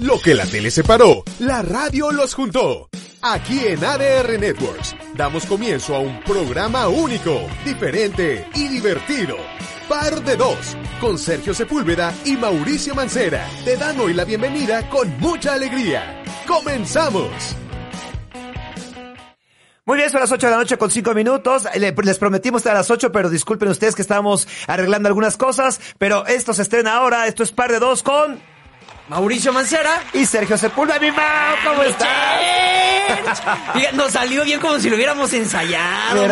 Lo que la tele separó, la radio los juntó. Aquí en ADR Networks damos comienzo a un programa único, diferente y divertido. Par de dos, con Sergio Sepúlveda y Mauricio Mancera. Te dan hoy la bienvenida con mucha alegría. ¡Comenzamos! Muy bien, son las 8 de la noche con 5 minutos. Le- Les prometimos a las 8, pero disculpen ustedes que estábamos arreglando algunas cosas. Pero esto se estrena ahora. Esto es par de dos con Mauricio Mancera. y Sergio Sepúlveda. ¡Mi Mau! ¿Cómo estás? Fíjate, Nos salió bien como si lo hubiéramos ensayado.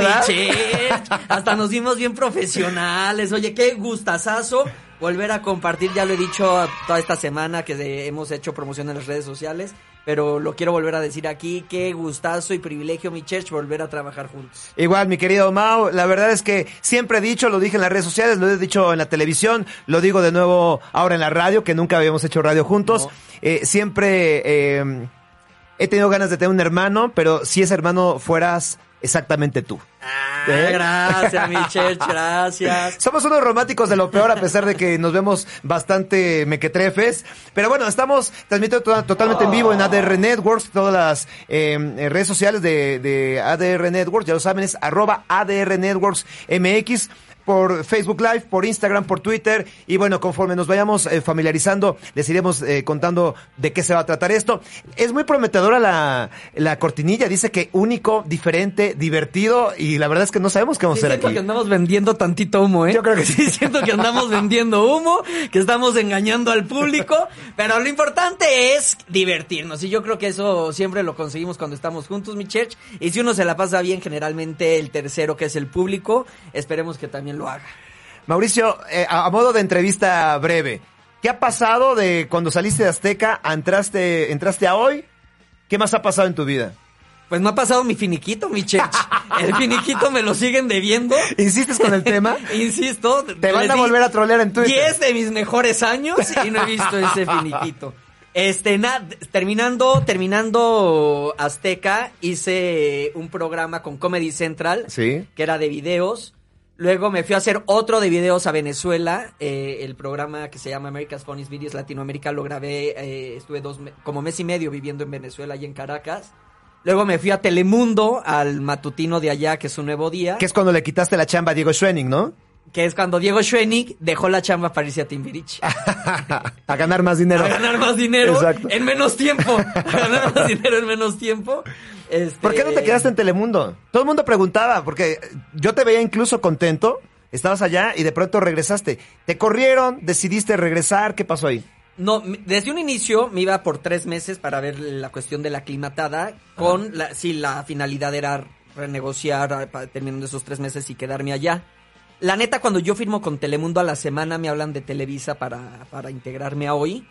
Hasta nos vimos bien profesionales. Oye, qué gustazazo volver a compartir. Ya lo he dicho toda esta semana que hemos hecho promoción en las redes sociales. Pero lo quiero volver a decir aquí. Qué gustazo y privilegio, mi church, volver a trabajar juntos. Igual, mi querido Mau, la verdad es que siempre he dicho, lo dije en las redes sociales, lo he dicho en la televisión, lo digo de nuevo ahora en la radio, que nunca habíamos hecho radio juntos. No. Eh, siempre eh, he tenido ganas de tener un hermano, pero si ese hermano fueras exactamente tú. Ah, ¿Eh? gracias, mi church, gracias. Somos unos románticos de lo peor, a pesar de que nos vemos bastante mequetrefes. Pero bueno, estamos transmitiendo to- totalmente en vivo en ADR Networks, todas las eh, eh, redes sociales de, de ADR Networks, ya lo saben, es arroba ADR Networks MX por Facebook Live, por Instagram, por Twitter. Y bueno, conforme nos vayamos eh, familiarizando, les iremos eh, contando de qué se va a tratar esto. Es muy prometedora la, la cortinilla, dice que único, diferente, divertido, y la verdad es que no sabemos qué vamos Sí, a hacer aquí. que andamos vendiendo tantito humo, ¿eh? Yo creo que sí. siento que andamos vendiendo humo, que estamos engañando al público, pero lo importante es divertirnos. Y yo creo que eso siempre lo conseguimos cuando estamos juntos, mi church. Y si uno se la pasa bien, generalmente el tercero, que es el público, esperemos que también lo haga. Mauricio, eh, a, a modo de entrevista breve, ¿qué ha pasado de cuando saliste de Azteca, a entraste, entraste a hoy? ¿Qué más ha pasado en tu vida? Pues me ha pasado mi finiquito, mi church. El finiquito me lo siguen debiendo. ¿Insistes con el tema? Insisto. Te van a volver a trolear en Twitter. 10 de mis mejores años y no he visto ese finiquito. Este, na- terminando, terminando Azteca, hice un programa con Comedy Central, Sí. que era de videos. Luego me fui a hacer otro de videos a Venezuela, eh, el programa que se llama America's Funniest Videos Latinoamérica, lo grabé, eh, estuve dos, como mes y medio viviendo en Venezuela y en Caracas. Luego me fui a Telemundo, al matutino de allá, que es un nuevo día. Que es cuando le quitaste la chamba a Diego Schwenning, ¿no? Que es cuando Diego Schwenning dejó la chamba para irse a Timbiriche. a ganar más dinero. A ganar más dinero Exacto. en menos tiempo. A ganar más dinero en menos tiempo. Este, ¿Por qué no te quedaste en Telemundo? Todo el mundo preguntaba, porque yo te veía incluso contento, estabas allá y de pronto regresaste. ¿Te corrieron? ¿Decidiste regresar? ¿Qué pasó ahí? No, desde un inicio me iba por tres meses para ver la cuestión de la aclimatada. Con la, sí, la finalidad era renegociar ah, terminando esos tres meses y quedarme allá. La neta, cuando yo firmo con Telemundo a la semana me hablan de Televisa para, para integrarme a hoy.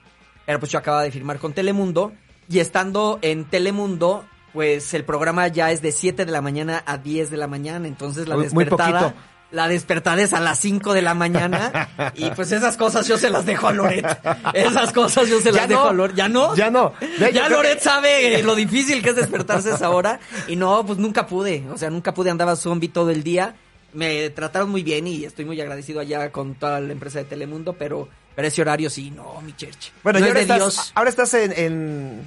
Pero pues yo acababa de firmar con Telemundo. Y estando en Telemundo, pues el programa ya es de 7 de la mañana a 10 de la mañana. Entonces la Muy- despertada. La despertada es a las 5 de la mañana. y pues esas cosas yo se las dejo a Loret. Esas cosas yo se Ya las dejo no. a Loret. ¿Ya no? Ya no. Ya creo Loret que- sabe lo difícil que es despertarse a esa hora. Y no, pues nunca pude. O sea, nunca pude. Andaba zombie todo el día. Me trataron muy bien y estoy muy agradecido allá con toda la empresa de Telemundo, pero, pero ese horario sí, no, mi church. Bueno, no y es ahora de estás, Dios. ahora estás en, en,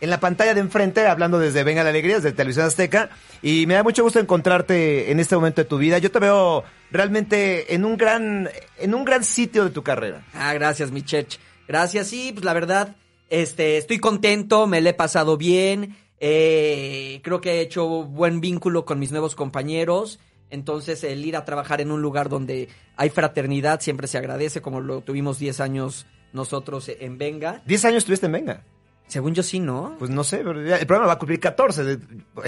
en la pantalla de enfrente hablando desde Venga la Alegría, desde Televisión Azteca, y me da mucho gusto encontrarte en este momento de tu vida. Yo te veo realmente en un gran, en un gran sitio de tu carrera. Ah, gracias, mi church. Gracias, sí, pues la verdad, este, estoy contento, me le he pasado bien, eh, creo que he hecho buen vínculo con mis nuevos compañeros, entonces el ir a trabajar en un lugar donde hay fraternidad siempre se agradece, como lo tuvimos 10 años nosotros en Venga. ¿Diez años estuviste en Venga? Según yo sí, ¿no? Pues no sé, pero el programa va a cumplir 14. de-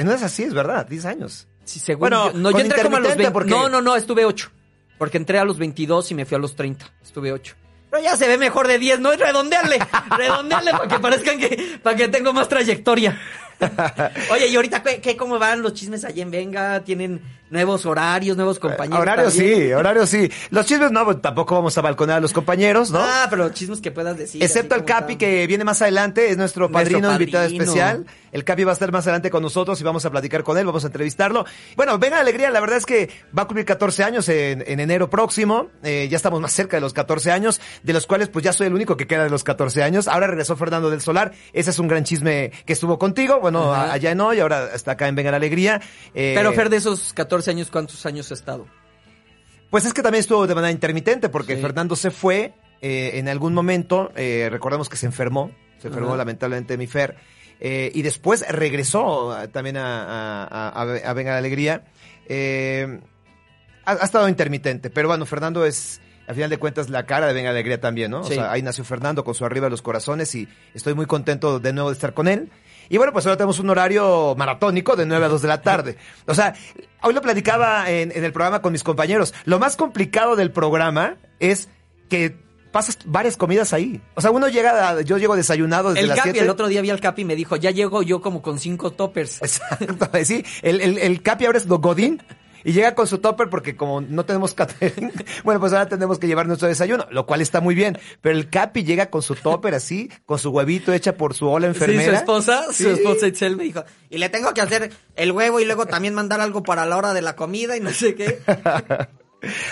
No es así, es verdad, 10 años. Sí, según Bueno, yo, no, yo entré como a los intermitente, 20, porque- No, no, no, estuve 8. Porque entré a los 22 y me fui a los 30. Estuve 8. Pero ya se ve mejor de 10, ¿no? Es redondearle. redondearle para que parezcan que, para que tengo más trayectoria. Oye, y ahorita, ¿qué, qué- cómo van los chismes allí en Venga? ¿Tienen nuevos horarios, nuevos compañeros? Horario también? sí, horario sí. Los chismes no, pues, tampoco vamos a balconear a los compañeros, ¿no? Ah, pero chismes que puedas decir. Excepto el Capi están. que viene más adelante, es nuestro Nuestro padrino invitado especial. El Capi va a estar más adelante con nosotros y vamos a platicar con él, vamos a entrevistarlo. Bueno, venga alegría, la verdad es que va a cumplir 14 años en, en enero próximo. Eh, ya estamos más cerca de los 14 años, de los cuales pues ya soy el único que queda de los 14 años. Ahora regresó Fernando del Solar. Ese es un gran chisme que estuvo contigo. Bueno, allá en hoy, ahora está acá en Venga la Alegría. Eh, Pero Fer, de esos 14 años, ¿cuántos años ha estado? Pues es que también estuvo de manera intermitente porque Sí. Fernando se fue eh, en algún momento, eh, recordemos que se enfermó, se enfermó lamentablemente mi Fer, eh, y después regresó ah, también a, a, a- a- a Venga la Alegría. Eh, ha, ha estado intermitente, pero bueno, Fernando es... Al final de cuentas, la cara de Venga la Alegría también, ¿no? Sí. O sea, ahí nació Fernando con su arriba de los corazones y estoy muy contento de nuevo de estar con él. Y bueno, pues ahora tenemos un horario maratónico de 9 a 2 de la tarde. O sea, hoy lo platicaba en, en el programa con mis compañeros. Lo más complicado del programa es que pasas varias comidas ahí. O sea, uno llega, a- yo llego desayunado desde El las Capi, 7. el otro día vi al Capi y me dijo, ya llego yo como con cinco toppers. Exacto, sí. El, el, el Capi ahora es lo Godín y llega con su topper porque como no tenemos catering, bueno, pues ahora tenemos que llevar nuestro desayuno, lo cual está muy bien. Pero el Capi llega con su topper así, con su huevito hecha por su ola Sí, enfermera. su esposa, Sí. su esposa Itzel me dijo, y le tengo que hacer el huevo y luego también mandar algo para la hora de la comida y no sé qué.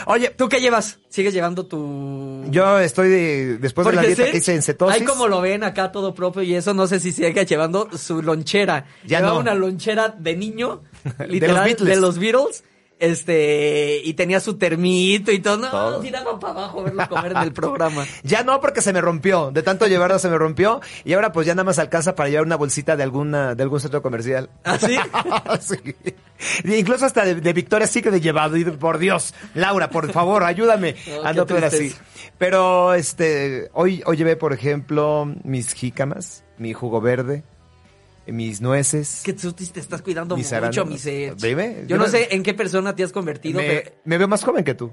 Oye, ¿Tú qué llevas? ¿Sigues llevando tu...? yo estoy de, después de la dieta que hice en cetosis. Ahí como lo ven acá todo propio y eso, no sé si sigue llevando su lonchera. Ya Llevaba no. una lonchera de niño, De literal, de los Beatles. Este, y tenía su termito y todo. No, Todo. tiraba para abajo verlo comer en el programa. Ya no, porque se me rompió. De tanto llevarlo se me rompió. Y ahora pues ya nada más alcanza para llevar una bolsita de alguna, de algún centro comercial. ¿Así? sí. Incluso hasta de, de Victoria sí que de llevado. Y por Dios, Laura, por favor, ayúdame No, a no quedar así. Pero este, hoy, hoy llevé, por ejemplo, mis jícamas, mi jugo verde, mis nueces. que tú te estás cuidando Mis mucho, arándanos. mi ser. Dime, Yo yo no sé en qué persona te has convertido, me, pero me veo más joven que tú.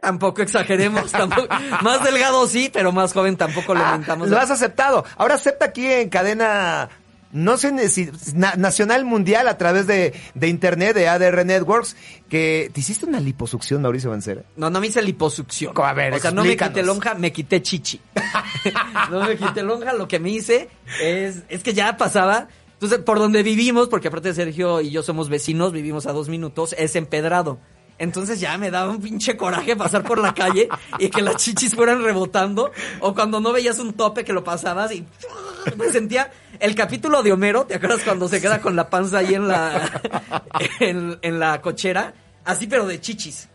tampoco exageremos. tampoco- más delgado sí, pero más joven tampoco le Ah, mentamos. lo has aceptado. Ahora acepta aquí en cadena, no sé si na- nacional mundial a través de, de internet, de ADR Networks, que te hiciste una liposucción, Mauricio Mancera. No, no me hice liposucción. A ver, o sea, no me quité lonja, me quité chichi. no me quité lonja, lo que me hice es, es que ya pasaba. Entonces, por donde vivimos, porque aparte Sergio y yo somos vecinos, vivimos a dos minutos, es empedrado. Entonces ya me daba un pinche coraje pasar por la calle y que las chichis fueran rebotando. O cuando no veías un tope que lo pasabas y me sentía el capítulo de Homero, ¿te acuerdas cuando se queda con la panza ahí en la, en, la cochera? Así pero de chichis.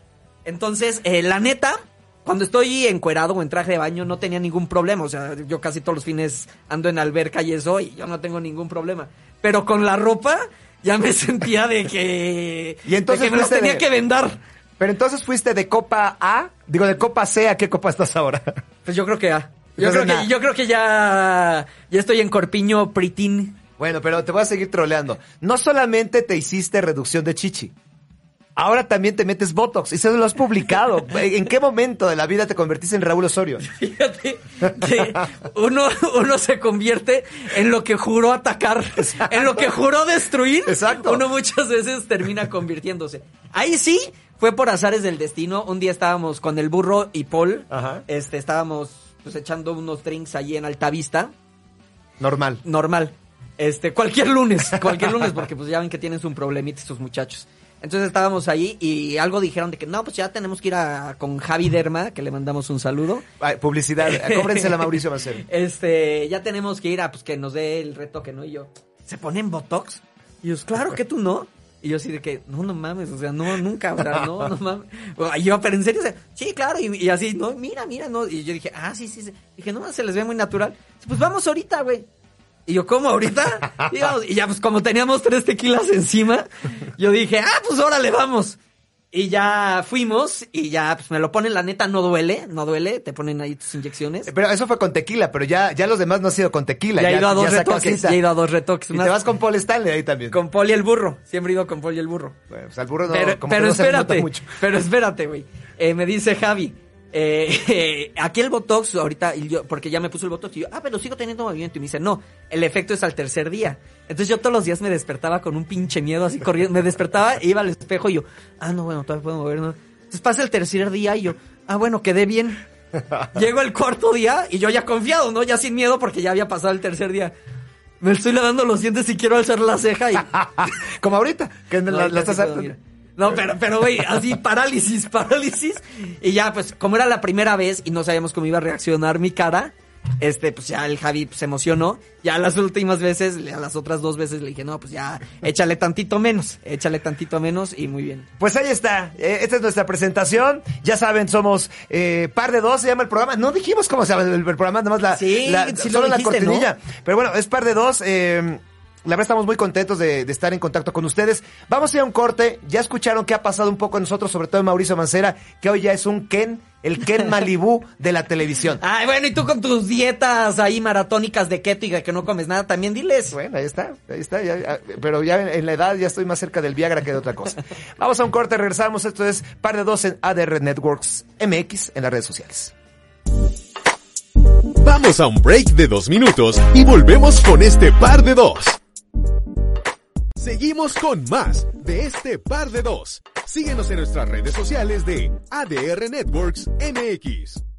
Entonces, eh, la neta, cuando estoy encuerado o en traje de baño no tenía ningún problema. O sea, yo casi todos los fines ando en alberca y eso y yo no tengo ningún problema. Pero con la ropa ya me sentía de que, Y entonces de que me los tenía de- que vendar. Pero entonces fuiste de Copa A, digo de Copa C, ¿a qué copa estás ahora? Pues yo creo que ya. Yo Entonces, creo que, yo creo que ya, ya estoy en corpiño pritín. Bueno, pero te voy a seguir troleando. No solamente te hiciste reducción de chichi. Ahora también te metes Botox y eso lo has publicado. ¿En qué momento de la vida te convertiste en Raúl Osorio? Fíjate que uno, uno se convierte en lo que juró atacar, en lo que juró destruir. Exacto. Uno muchas veces termina convirtiéndose. Ahí sí fue por azares del destino. Un día estábamos con el burro y Paul. Ajá. Este, estábamos pues echando unos drinks allí en Altavista. Normal. Normal. Este, cualquier lunes, cualquier lunes, porque pues ya ven que tienen un problemita estos muchachos. Entonces estábamos ahí y algo dijeron de que no, pues ya tenemos que ir a, con Javi Derma, que le mandamos un saludo. Ay, publicidad. Cóbrensela a Mauricio Mancera. Este, ya tenemos que ir a pues que nos dé el retoque, ¿no? Y yo, ¿se ponen Botox? Y yo, claro que tú no. Y yo así de que, no, no mames, o sea, no, nunca, no, no mames. Y yo, pero en serio, o sea, sí, claro, y, y así, no, mira, mira, no. Y yo dije, ah, sí, sí, sí. Dije, no, se les ve muy natural. Pues vamos ahorita, güey. Y yo, ¿cómo ahorita? Y, vamos, y ya, pues como teníamos tres tequilas encima, yo dije, ah, pues órale, vamos. Y ya fuimos y ya, pues me lo ponen, la neta, no duele, no duele, te ponen ahí tus inyecciones. Pero eso fue con tequila, pero ya, ya los demás no han sido con tequila. Ya he ido a dos retoques, ya he ido a dos retoques. Y más. te vas con Paul Stanley ahí también. Con Poli el burro, siempre he ido con Poli el burro. Bueno, pues al burro no, pero como pero que no se espérate, mucho. pero espérate, güey. Eh, me dice Javi, eh, aquí el Botox, ahorita, yo, porque ya me puso el Botox, y yo, ah, pero sigo teniendo movimiento. Y me dice, no, el efecto es al tercer día. Entonces yo todos los días me despertaba con un pinche miedo así corriendo. Me despertaba, iba al espejo y yo, ah, no, bueno, todavía puedo mover, ¿no? Entonces pasa el tercer día y yo, ah, bueno, quedé bien. Llego el cuarto día y yo ya confiado, ¿no? Ya sin miedo porque ya había pasado el tercer día. me estoy lavando los dientes y quiero alzar la ceja y... Como ahorita, que No, la, la estás... No, pero, pero, güey, así parálisis, parálisis. Y ya, pues, como era la primera vez y no sabíamos cómo iba a reaccionar mi cara, este, pues ya el Javi pues, se emocionó. Ya las últimas veces, a las otras dos veces le dije, no, pues ya, échale tantito menos, échale tantito menos y muy bien. Pues ahí está, Eh, esta es nuestra presentación. Ya saben, somos eh, Par de Dos, se llama el programa. No dijimos cómo se llama el, programa, nada más la, Sí, la- sí lo solo la cortinilla. Pero bueno, es Par de Dos. eh, la verdad estamos muy contentos de, de estar en contacto con ustedes. Vamos a ir a un corte. Ya escucharon qué ha pasado un poco en nosotros, sobre todo en Mauricio Mancera, que hoy ya es un Ken, el Ken Malibú de la televisión. Ay, bueno, y tú con tus dietas ahí maratónicas de keto y de que no comes nada, también diles. Bueno, ahí está, ahí está, ya- ya- pero ya en, en la edad ya estoy más cerca del Viagra que de otra cosa. Vamos a un corte, regresamos, esto es Par de Dos en ADR Networks MX en las redes sociales. Vamos a un break de dos minutos y volvemos con este par de dos. Seguimos con más de este par de dos. Síguenos en nuestras redes sociales de ADR Networks MX.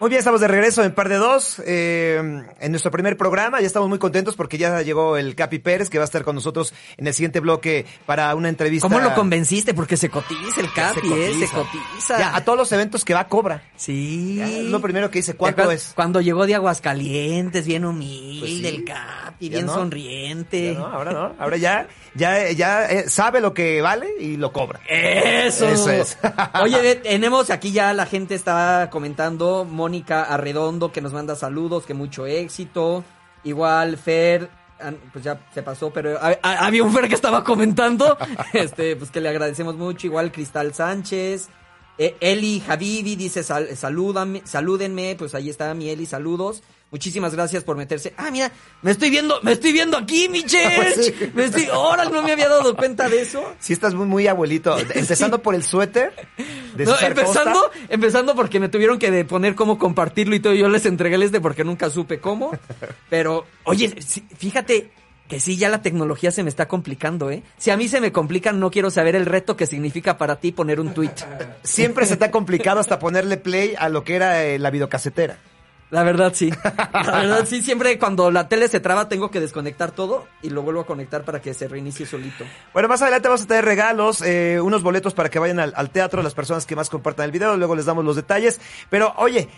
Muy bien, estamos de regreso en Par de Dos, eh, en nuestro primer programa. Ya estamos muy contentos porque ya llegó el Capi Pérez, que va a estar con nosotros en el siguiente bloque para una entrevista. ¿Cómo lo convenciste? Porque se cotiza el Capi, ¿eh? Se cotiza. Ya, a todos los eventos que va cobra. Sí. Ya, lo primero que dice, ¿Te ¿cuánto es? Cuando llegó de Aguascalientes, bien humilde, Pues sí. el Capi, bien no. sonriente. Ya no, ahora no, ahora ya, ya, ya eh, sabe lo que vale y lo cobra. Eso. Eso es. Oye, tenemos aquí ya la gente está comentando, Mónica Arredondo que nos manda saludos, que mucho éxito. Igual Fer, pues ya se pasó, pero ha- ha- había un Fer que estaba comentando, este, pues que le agradecemos mucho. Igual Cristal Sánchez. Eh, Eli Habibi dice sal- salúdame, salúdenme, pues ahí está mi Eli, saludos. Muchísimas gracias por meterse. Ah, mira, me estoy viendo, me estoy viendo aquí, Michelle. Pues sí. Me estoy, ahora no me había dado cuenta de eso. Sí estás muy, muy abuelito. Empezando por el suéter de No, César empezando, Costa. empezando porque me tuvieron que poner cómo compartirlo y todo. Yo les entregué el este porque nunca supe cómo. Pero, oye, fíjate que sí, ya la tecnología se me está complicando, ¿eh? Si a mí se me complica, no quiero saber el reto que significa para ti poner un tweet. Siempre se te ha complicado hasta ponerle play a lo que era eh, la videocasetera. La verdad, sí. La verdad, sí. Siempre cuando la tele se traba, tengo que desconectar todo y lo vuelvo a conectar para que se reinicie solito. Bueno, más adelante vamos a tener regalos, eh, unos boletos para que vayan al, al teatro, las personas que más compartan el video, luego les damos los detalles. Pero oye,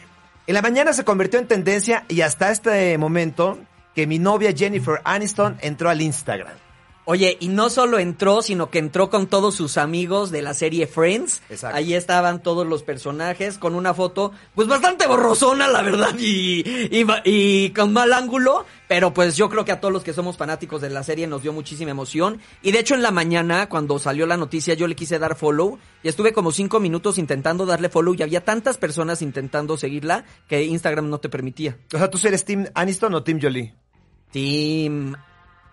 en la mañana se convirtió en tendencia y hasta este momento que mi novia Jennifer Aniston entró al Instagram. Oye, y no solo entró, sino que entró con todos sus amigos de la serie Friends. Exacto. Ahí estaban todos los personajes con una foto, pues bastante borrosona, la verdad, y, y, con mal ángulo. Pero pues yo creo que a todos los que somos fanáticos de la serie nos dio muchísima emoción. Y de hecho en la mañana, cuando salió la noticia, yo le quise dar follow. Y estuve como cinco minutos intentando darle follow. Y había tantas personas intentando seguirla que Instagram no te permitía. O sea, ¿tú eres Team Aniston o Team Jolie? Team...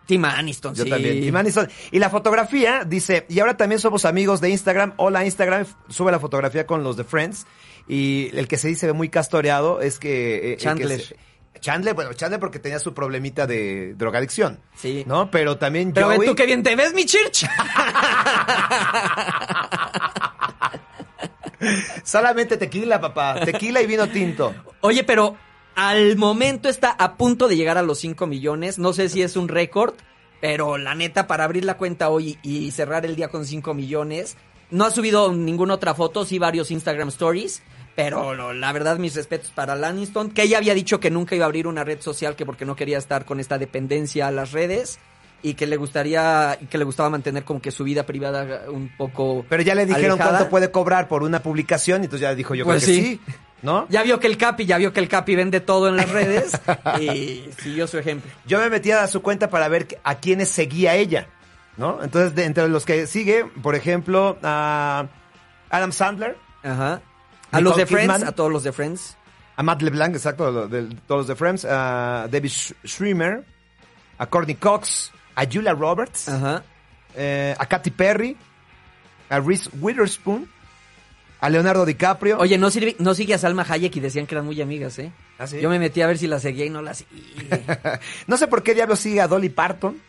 Team Aniston, Yo sí. también, Team Aniston. Y la fotografía dice, y ahora también somos amigos de Instagram. Hola Instagram, sube la fotografía con los de Friends. Y el que se dice muy castoreado es que... eh, que Chandler. se- Chandler, bueno, Chandler porque tenía su problemita de drogadicción. Sí. ¿No? Pero también Pero Joey... tú qué bien te ves, mi church. Solamente tequila, papá. Tequila y vino tinto. Oye, pero al momento está a punto de llegar a los 5 millones. No sé si es un récord, pero la neta, para abrir la cuenta hoy y cerrar el día con 5 millones, no ha subido ninguna otra foto, sí varios Instagram stories. Pero lo- la verdad, mis respetos para Laniston, que ella había dicho que nunca iba a abrir una red social, que porque no quería estar con esta dependencia a las redes y que le gustaría, que le gustaba mantener como que su vida privada un poco. Pero ya le dijeron alejada. cuánto puede cobrar por una publicación y entonces ya dijo yo Pues creo que sí. ¿No? Ya vio que el Capi, ya vio que el Capi vende todo en las redes y siguió su ejemplo. Yo me metí a su cuenta para ver a quiénes seguía ella, ¿no? Entonces, de, entre los que sigue, por ejemplo, a Adam Sandler, Ajá. A Nicole los de Friends, Kidman. a todos los de Friends. a Matt LeBlanc, exacto, de, todos los de Friends, a David Sch- Schwimmer, a Courtney Cox, a Julia Roberts, Ajá. eh, a Katy Perry, a Reese Witherspoon, a Leonardo DiCaprio. Oye, no, sirve- no sigue a Salma Hayek y decían que eran muy amigas, ¿eh? ¿Ah, sí? Yo me metí a ver si la seguía y no la seguí. no sé por qué diablos sigue a Dolly Parton.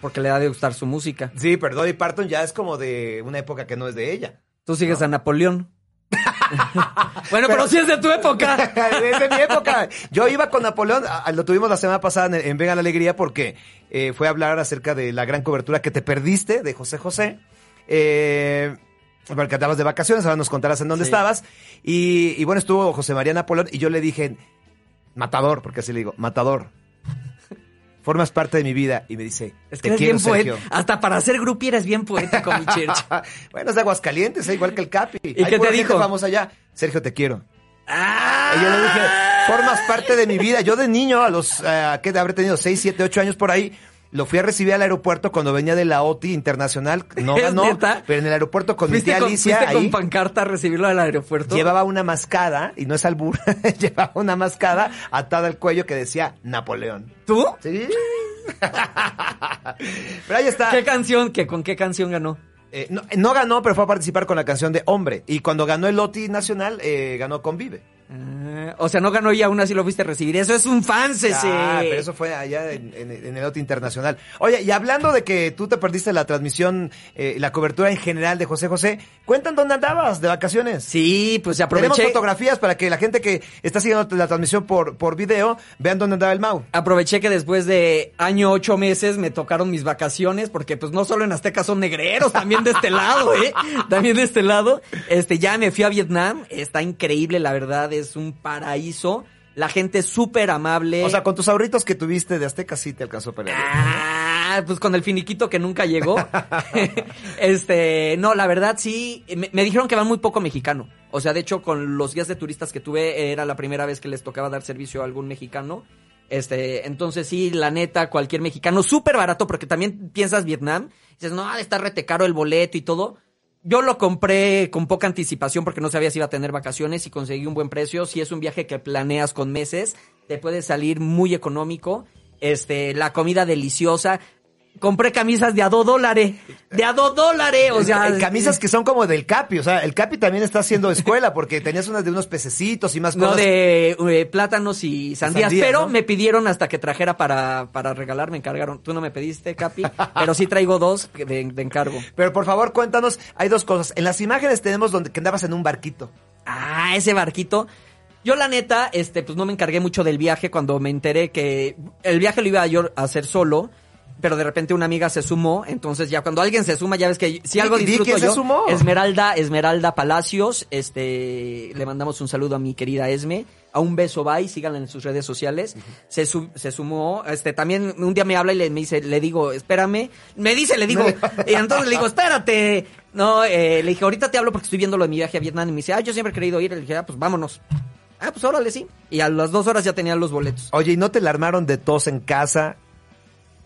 Porque le ha de gustar su música. Sí, pero Dolly Parton ya es como de una época que no es de ella. Tú sigues a Napoleón. bueno, pero, si es de tu época. es de mi época. Yo iba con Napoleón, a- lo tuvimos la semana pasada en, en Venga la Alegría porque eh, fue a hablar acerca de la gran cobertura que te perdiste de José José. Eh, porque andabas de vacaciones, ahora nos contarás en dónde Sí. estabas. Y, y bueno, estuvo José María Napoleón y yo le dije, Matador, porque así le digo, Matador. Formas parte de mi vida. Y me dice, Es te que eres quiero, bien. Sergio. Hasta para ser grupi eres bien poético, mi church. bueno, es de Aguascalientes, eh, igual que el Capi. ¿Y qué te dijo? famosa allá. Sergio, te quiero. ¡Ah! Y yo le dije, formas parte de mi vida. Yo de niño, a los, eh, ¿qué? Habré tenido 6, 7, 8 años por ahí, lo fui a recibir al aeropuerto cuando venía de la OTI Internacional. No ¿Es ganó, neta? pero en el aeropuerto con mi ¿Fuiste tía con, Alicia fuiste ahí. con pancarta a recibirlo al aeropuerto? Llevaba una mascada, y no es albur, llevaba una mascada atada al cuello que decía Napoleón. ¿Tú? Sí. pero ahí está. ¿Qué canción? ¿Qué, ¿Con qué canción ganó? Eh, no, no ganó, pero fue a participar con la canción de Hombre. Y cuando ganó el OTI nacional, eh, ganó Convive. Ah, o sea, no ganó y aún así lo fuiste a recibir. Eso es un ese. Ah, pero eso fue allá en, en- en el OTI internacional. Oye, y hablando de que tú te perdiste la transmisión, eh, la cobertura en general de José José, cuentan dónde andabas de vacaciones. Sí, pues Tenemos aproveché. fotografías para que la gente que está siguiendo la transmisión por, por video vean dónde andaba el Mau. Aproveché que después de año ocho meses me tocaron mis vacaciones, porque pues no solo en Azteca son negreros, también de este lado, ¿eh? También de este lado. Este, ya me fui a Vietnam, está increíble, la verdad, es un paraíso. La gente es súper amable. O sea, con tus ahorritos que tuviste de Azteca sí te alcanzó para. Ah, pues con el finiquito que nunca llegó. este, no, la verdad sí, me, me dijeron que van muy poco mexicano. O sea, de hecho, con los guías de turistas que tuve, era la primera vez que les tocaba dar servicio a algún mexicano. Este, entonces sí, la neta, cualquier mexicano, súper barato, porque también piensas Vietnam, dices, no, estar rete caro el boleto y todo. Yo lo compré con poca anticipación porque no sabía si iba a tener vacaciones y conseguí un buen precio. Si es un viaje que planeas con meses, te puede salir muy económico. Este, la comida deliciosa. Compré camisas de a dos dólares. De a dos dólares. O sea, camisas que son como del Capi, o sea, el Capi también está haciendo escuela porque tenías unas de unos pececitos y más No cosas. de eh, plátanos y sandías, Sandías, pero ¿no? me pidieron hasta que trajera para, para regalar, me encargaron. Tú no me pediste, Capi, pero sí traigo dos de, de encargo. Pero por favor, cuéntanos, hay dos cosas. En las imágenes tenemos donde que andabas en un barquito. Ah, ese barquito. Yo la neta, este, pues no me encargué mucho del viaje cuando me enteré que el viaje lo iba yo a hacer solo. Pero de repente una amiga se sumó, entonces ya cuando alguien se suma, ya ves que si algo Di- di disfruto yo, sumó. Esmeralda, Esmeralda Palacios, este, le mandamos un saludo a mi querida Esme, a un beso bye, síganla en sus redes sociales, se, su- se sumó, este, también un día me habla y le, me dice, le digo, espérame, me dice, le digo, y entonces le digo, espérate, no, eh, le dije, ahorita te hablo porque estoy viendo lo de mi viaje a Vietnam, y me dice, ah, yo siempre he querido ir, le dije, ah, pues vámonos, ah, pues órale, sí, y a las dos horas ya tenían los boletos. Oye, ¿y no te la armaron de tos en casa?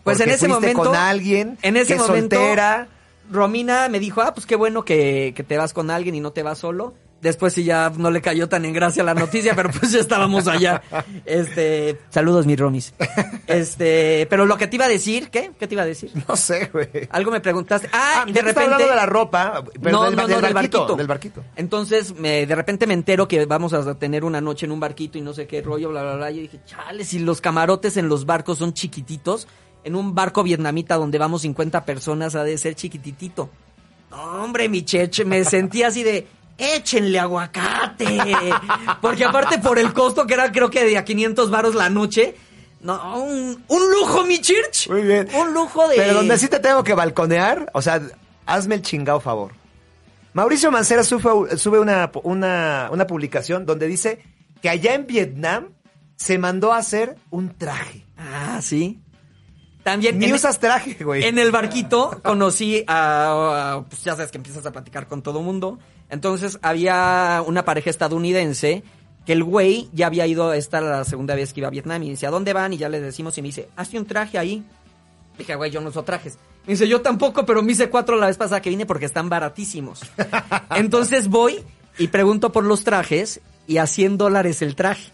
Pues en ese momento. con alguien En ese que momento. soltera. Romina me dijo, ah, pues qué bueno que, que te vas con alguien y no te vas solo. Después sí ya no le cayó tan en gracia la noticia, pero pues ya estábamos allá. Este, saludos mis Romis. Este, pero lo que te iba a decir, ¿qué? ¿Qué te iba a decir? No sé, güey. Algo me preguntaste. Ah, Ah, de repente. hablando de la ropa, pero no, del, no, del no, del barquito, barquito. del barquito. Entonces, me, de repente me entero que vamos a tener una noche en un barquito y no sé qué rollo, bla, bla, bla. Yo dije, chale, si los camarotes en los barcos son chiquititos, en un barco vietnamita donde vamos 50 personas ha de ser chiquititito. Hombre, mi cheche, me sentí así de, échenle aguacate. Porque aparte por el costo que era creo que de a 500 varos la noche, no, un, un lujo, mi church. Muy bien. Un lujo de... Pero donde sí te tengo que balconear, o sea, hazme el chingado favor. Mauricio Mancera sube, sube una, una, una publicación donde dice que allá en Vietnam se mandó a hacer un traje. Ah, sí. También... Ni usas traje, güey. En el barquito conocí a, a- pues ya sabes que empiezas a platicar con todo mundo. Entonces había una pareja estadounidense que el güey ya había ido, esta la segunda vez que iba a Vietnam y dice, ¿a dónde van? Y ya le decimos y me dice, hazte un traje ahí. Dije, güey, yo no uso trajes. Me dice, yo tampoco, pero me hice cuatro la vez pasada que vine porque están baratísimos. Entonces voy y pregunto por los trajes y a 100 dólares el traje.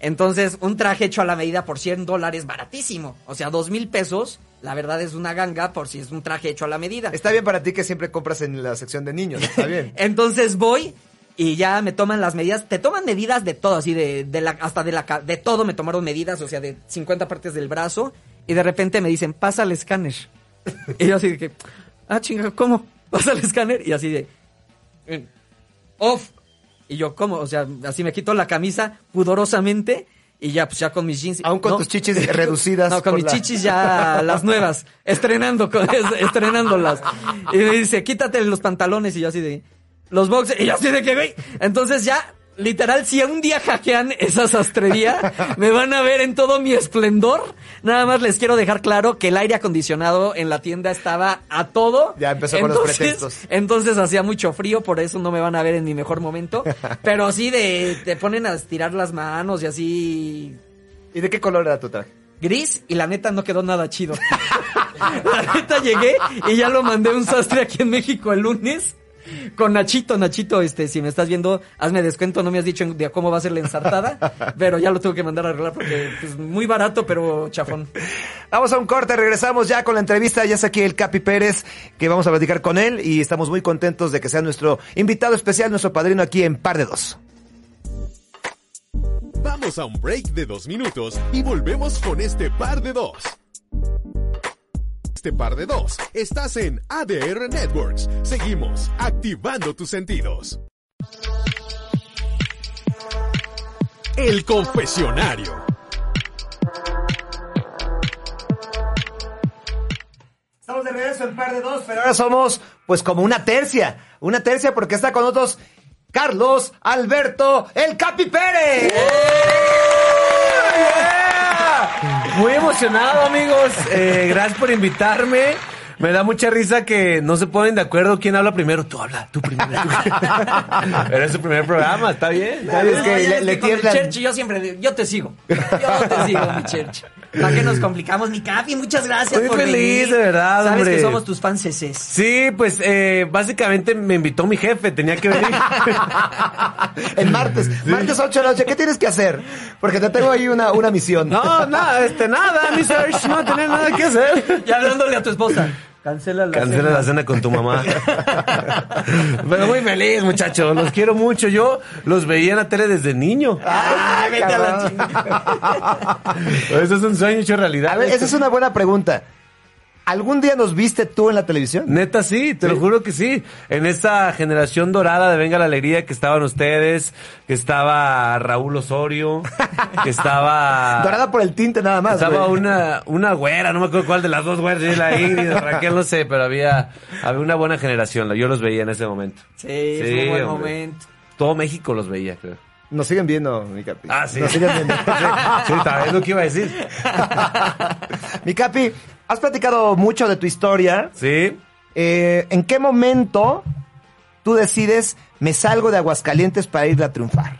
Entonces, un traje hecho a la medida por 100 dólares, baratísimo. O sea, dos mil pesos, la verdad es una ganga por si es un traje hecho a la medida. Está bien para ti que siempre compras en la sección de niños, está bien. Entonces voy y ya me toman las medidas. Te toman medidas de todo, así de, de la, hasta de la, de todo me tomaron medidas, o sea, de 50 partes del brazo. Y de repente me dicen, pasa el escáner. y yo así de que, ah, chinga, ¿cómo? Pasa el escáner. Y así de, eh, off. Y yo, ¿cómo? O sea, así me quito la camisa pudorosamente y ya, pues ya con mis jeans. Aún con No. tus chichis reducidas. No, con mis la- chichis ya las nuevas, estrenando, con- estrenándolas. Y me dice, quítate los pantalones y yo así de, los boxers, y yo así de que, güey. Entonces ya, literal, si un día hackean esa sastrería, me van a ver en todo mi esplendor. Nada más les quiero dejar claro que el aire acondicionado en la tienda estaba a todo. Ya empezó con los pretextos. Entonces hacía mucho frío, por eso no me van a ver en mi mejor momento. Pero sí de, te ponen a estirar las manos y así ¿Y de qué color era tu traje? gris y la neta no quedó nada chido. la neta llegué y ya lo mandé a un sastre aquí en México el lunes. Con Nachito, Nachito, este, si me estás viendo, hazme descuento, no me has dicho de cómo va a ser la ensartada, pero ya lo tengo que mandar a arreglar porque pues, muy barato, pero chafón. Vamos a un corte, regresamos ya con la entrevista. Ya está aquí el Capi Pérez, que vamos a platicar con él y estamos muy contentos de que sea nuestro invitado especial, nuestro padrino aquí en Par de Dos. Vamos a un break de dos minutos y volvemos con este par de dos. Este par de dos, estás en ADR Networks. Seguimos activando tus sentidos. El confesionario. Estamos de regreso en Par de Dos, pero ahora somos pues como una tercia. Una tercia porque está con nosotros Carlos Alberto El Capi Pérez. Muy emocionado, amigos. Eh, gracias por invitarme. Me da mucha risa que no se ponen de acuerdo quién habla primero. Tú habla, tú primero. tú. Pero es su primer programa, está bien. está bien. Es que No, ya le- le yo siempre digo, yo te sigo. Yo te sigo, mi Cherchi. ¿Para qué nos complicamos, mi Capi? Muchas gracias Estoy por feliz, venir. de verdad, Sabes hombre. que somos tus fans CCs. Sí, pues eh, básicamente me invitó mi jefe, tenía que venir. El martes, martes 8 de la noche, ¿qué tienes que hacer? Porque te tengo ahí una, una misión. No, nada, este, nada, mi search, no tenía nada que hacer. Y hablándole a tu esposa. Cancela la Cancela cena. la cena con tu mamá. Pero muy feliz, muchachos. Los quiero mucho. Yo los veía en la tele desde niño. Ay, vete a la chingada. Eso es un sueño hecho realidad. A ver, esa es una buena pregunta. ¿Algún día nos viste tú en la televisión? Neta, sí, te lo juro que sí. En esa generación dorada de Venga la Alegría que estaban ustedes, que estaba Raúl Osorio, que estaba... Dorada por el tinte nada más. Estaba güey. una, una güera, no me acuerdo cuál de las dos güeras, la Ingrid Raquel, no sé, pero había, había una buena generación, yo los veía en ese momento. Sí, es un buen hombre. momento. Todo México los veía, creo. Nos siguen viendo, mi Capi. Ah, sí. Nos siguen viendo. Sí, tal vez lo que iba a decir. mi Capi, has platicado mucho de tu historia. Sí. Eh, ¿En qué momento tú decides, me salgo de Aguascalientes para ir a triunfar?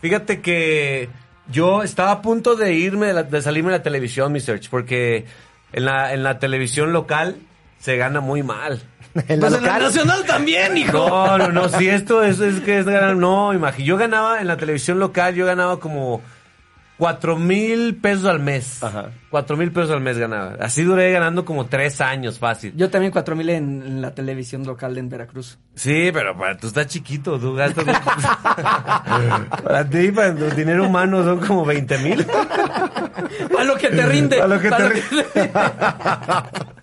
Fíjate que yo estaba a punto de irme, de, la- de salirme de la televisión, mi search, porque en la, en la televisión local se gana muy mal. En la Pues en la local. nacional también, hijo. No, no, no, si esto es, es que es ganar, no, imagínate, yo ganaba en la televisión local, yo ganaba como cuatro mil pesos al mes. Ajá. Cuatro mil pesos al mes ganaba. Así duré ganando como tres años fácil. Yo también cuatro mil en, en la televisión local en Veracruz. Sí, pero para tú estás chiquito, tú gastas. para ti, para el dinero humano son como 20 mil. A lo que te rinde. A lo que te rinde.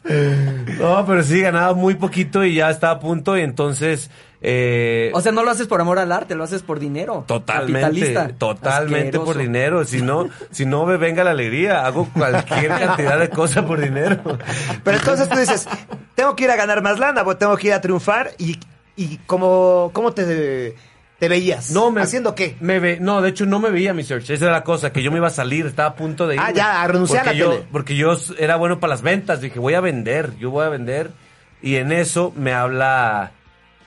No, pero sí, ganaba muy poquito y ya estaba a punto y entonces... Eh, O sea, no lo haces por amor al arte, lo haces por dinero. Totalmente, Capitalista. totalmente por dinero. Si no, si no me venga la alegría, hago cualquier cantidad de cosas por dinero. Pero entonces tú dices, tengo que ir a ganar más lana, pues tengo que ir a triunfar y, y ¿cómo, cómo te, te veías? No, me, ¿Haciendo qué? Me ve, no, de hecho no me veía mi search. Esa era la cosa, que yo me iba a salir, estaba a punto de ir. Ah, ya, a renunciar a la yo, tele. Porque yo era bueno para las ventas. Dije, voy a vender, yo voy a vender. Y en eso me habla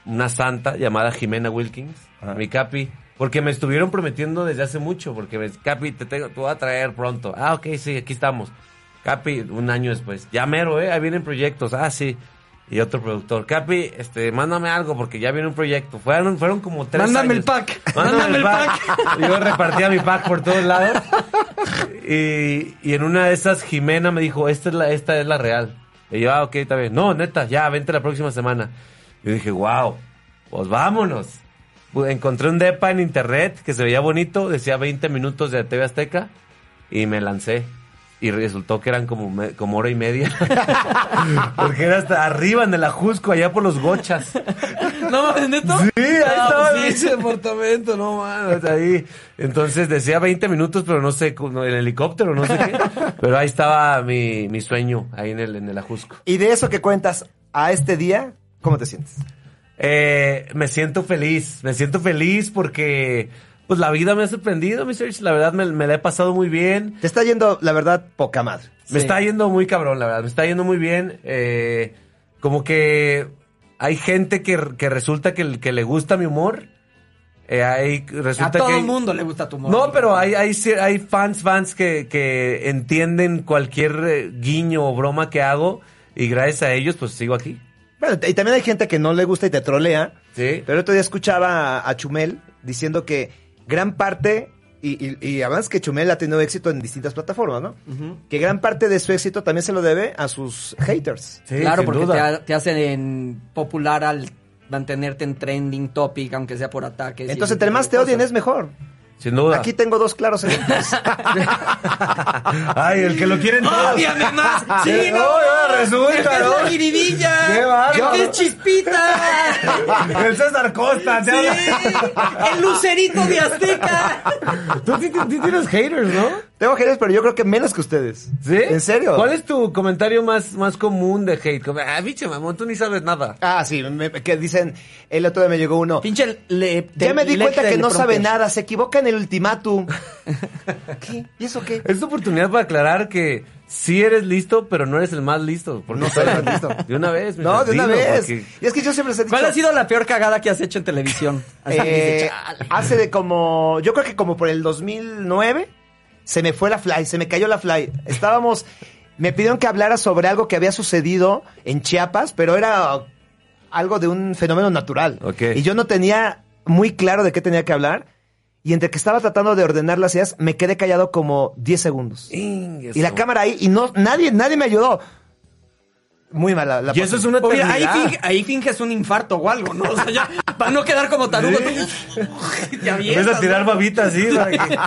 una santa llamada Jimena Wilkins, mi capi. Porque me estuvieron prometiendo desde hace mucho, porque me, Capi, te, tengo, te voy a traer pronto. Ah, ok, sí, aquí estamos. Capi, un año después. Ya mero, ¿eh? Ahí vienen proyectos. Ah, sí. Y otro productor. Capi, este, mándame algo porque ya viene un proyecto. Fueron, fueron como tres Mándame años. el pack. Mándame, Mándame el el pack. Yo repartía mi pack por todos lados. Y, y en una de esas, Jimena me dijo, esta es la, esta es la real. Y yo, ah, ok, está bien. No, neta, ya, vente la próxima semana. Y dije, wow, pues vámonos. Pu- Encontré un depa en internet que se veía bonito, decía 20 minutos de TV Azteca y me lancé. Y resultó que eran como, me- como hora y media. Porque era hasta arriba en el Ajusco, allá por los gochas. ¿No mames, neto? Sí, ahí Ah, estaba pues el sí. departamento, no mames, ahí. Entonces decía 20 minutos, pero no sé, el helicóptero, no sé qué. Pero ahí estaba mi, mi sueño, ahí en el, en el Ajusco. Y de eso que cuentas a este día, ¿cómo te sientes? Eh, me siento feliz, me siento feliz porque pues la vida me ha sorprendido, mi Serge. La verdad me, me la he pasado muy bien. Te está yendo, la verdad, poca madre. Me Sí. está yendo muy cabrón, la verdad. Me está yendo muy bien. Eh, como que hay gente que, que resulta que, que le gusta mi humor. Eh, hay, resulta A todo que el mundo le gusta tu humor. No, pero hay, hay, hay fans, fans que, que entienden cualquier eh, guiño o broma que hago y gracias a ellos pues sigo aquí. Bueno, y también hay gente que no le gusta y te trolea. Sí. Pero el otro día escuchaba a, a Chumel diciendo que gran parte, y, y, y además que Chumel ha tenido éxito en distintas plataformas, ¿no? Que gran parte de su éxito también se lo debe a sus haters. Sí, claro, sin porque te, ha- te hacen popular al mantenerte en trending topic, aunque sea por ataques. Entonces, entre más te odien cosas. es mejor. Sin duda. Aquí tengo dos claros ejemplos. Ay, el que lo quieren todos. ¡Ódiame más! ¡Sí, no! no, ya resulta, ¡El que es ¿no? la jiribilla! ¡Qué bárbaro! ¡El que es chispita! El César Costa. ¡Sí! ¡El lucerito de Azteca! Tú sí- sí tienes haters, ¿no? Tengo haters, pero yo creo que menos que ustedes. ¿Sí? ¿En serio? ¿Cuál es tu comentario más, más común de hate? Como, ah, biche, mamón, tú ni sabes nada. Ah, sí, me- que dicen, el otro día me llegó uno. Pinche le, Ya me di le- cuenta que no sabe nada, se equivoca en el ultimátum. ¿Qué? ¿Y eso qué? Es tu oportunidad para aclarar que sí eres listo, pero no eres el más listo. Porque No soy el más listo. De una vez, No, de una vez. porque- Y es que yo siempre les he dicho... ¿Cuál ha sido la peor cagada que has hecho en televisión? Así que Eh, hace de como, yo creo que como por el 2009, se me fue la fly, se me cayó la fly. Estábamos, me pidieron que hablara sobre algo que había sucedido en Chiapas, pero era algo de un fenómeno natural. Ok. Y yo no tenía muy claro de qué tenía que hablar. Y entre que estaba tratando de ordenar las ideas, me quedé callado como 10 segundos. Y la cámara ahí, y no, nadie, nadie me ayudó. Muy mala la Y eso es una ahí, finge- ahí finges un infarto o algo, ¿no? O sea, ya, para no quedar como tarugo. Avientas, Empieza a tirar ¿no? babitas así. para que-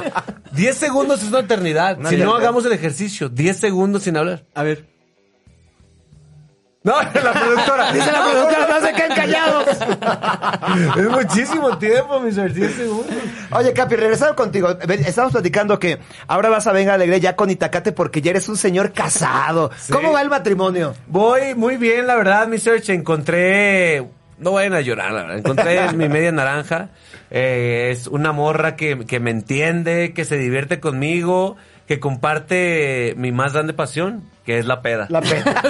10 segundos es una eternidad. Una si no hagamos el ejercicio, 10 segundos sin hablar. A ver. No, la productora. Dice la productora, no se queden callados. es muchísimo tiempo, mis 10 segundos. Oye, Capi, regresando contigo, estamos platicando que ahora vas a Venga Alegre ya con Itacate porque ya eres un señor casado. ¿Cómo va el matrimonio? Voy muy bien, la verdad, mi search. Encontré. No vayan a llorar, la verdad. Encontré mi media naranja. Eh, es una morra que, que me entiende, que se divierte conmigo, que comparte mi más grande pasión, que es la peda. La pena.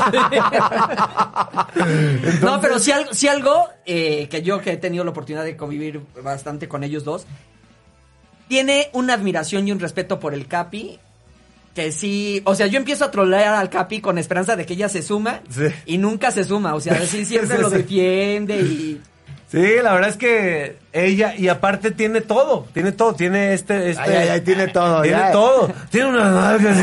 no, pero si algo, si algo eh, que yo que he tenido la oportunidad de convivir bastante con ellos dos, tiene una admiración y un respeto por el Capi. Que sí, o sea, yo empiezo a trolear al Capi con esperanza de que ella se suma Sí. y nunca se suma, o sea, sí siempre Sí, lo sí. defiende y Sí, la verdad es que ella, y aparte tiene todo, tiene todo, tiene este, este. Ay, ay, ay, tiene todo, Tiene ya. todo. Tiene unas nalgas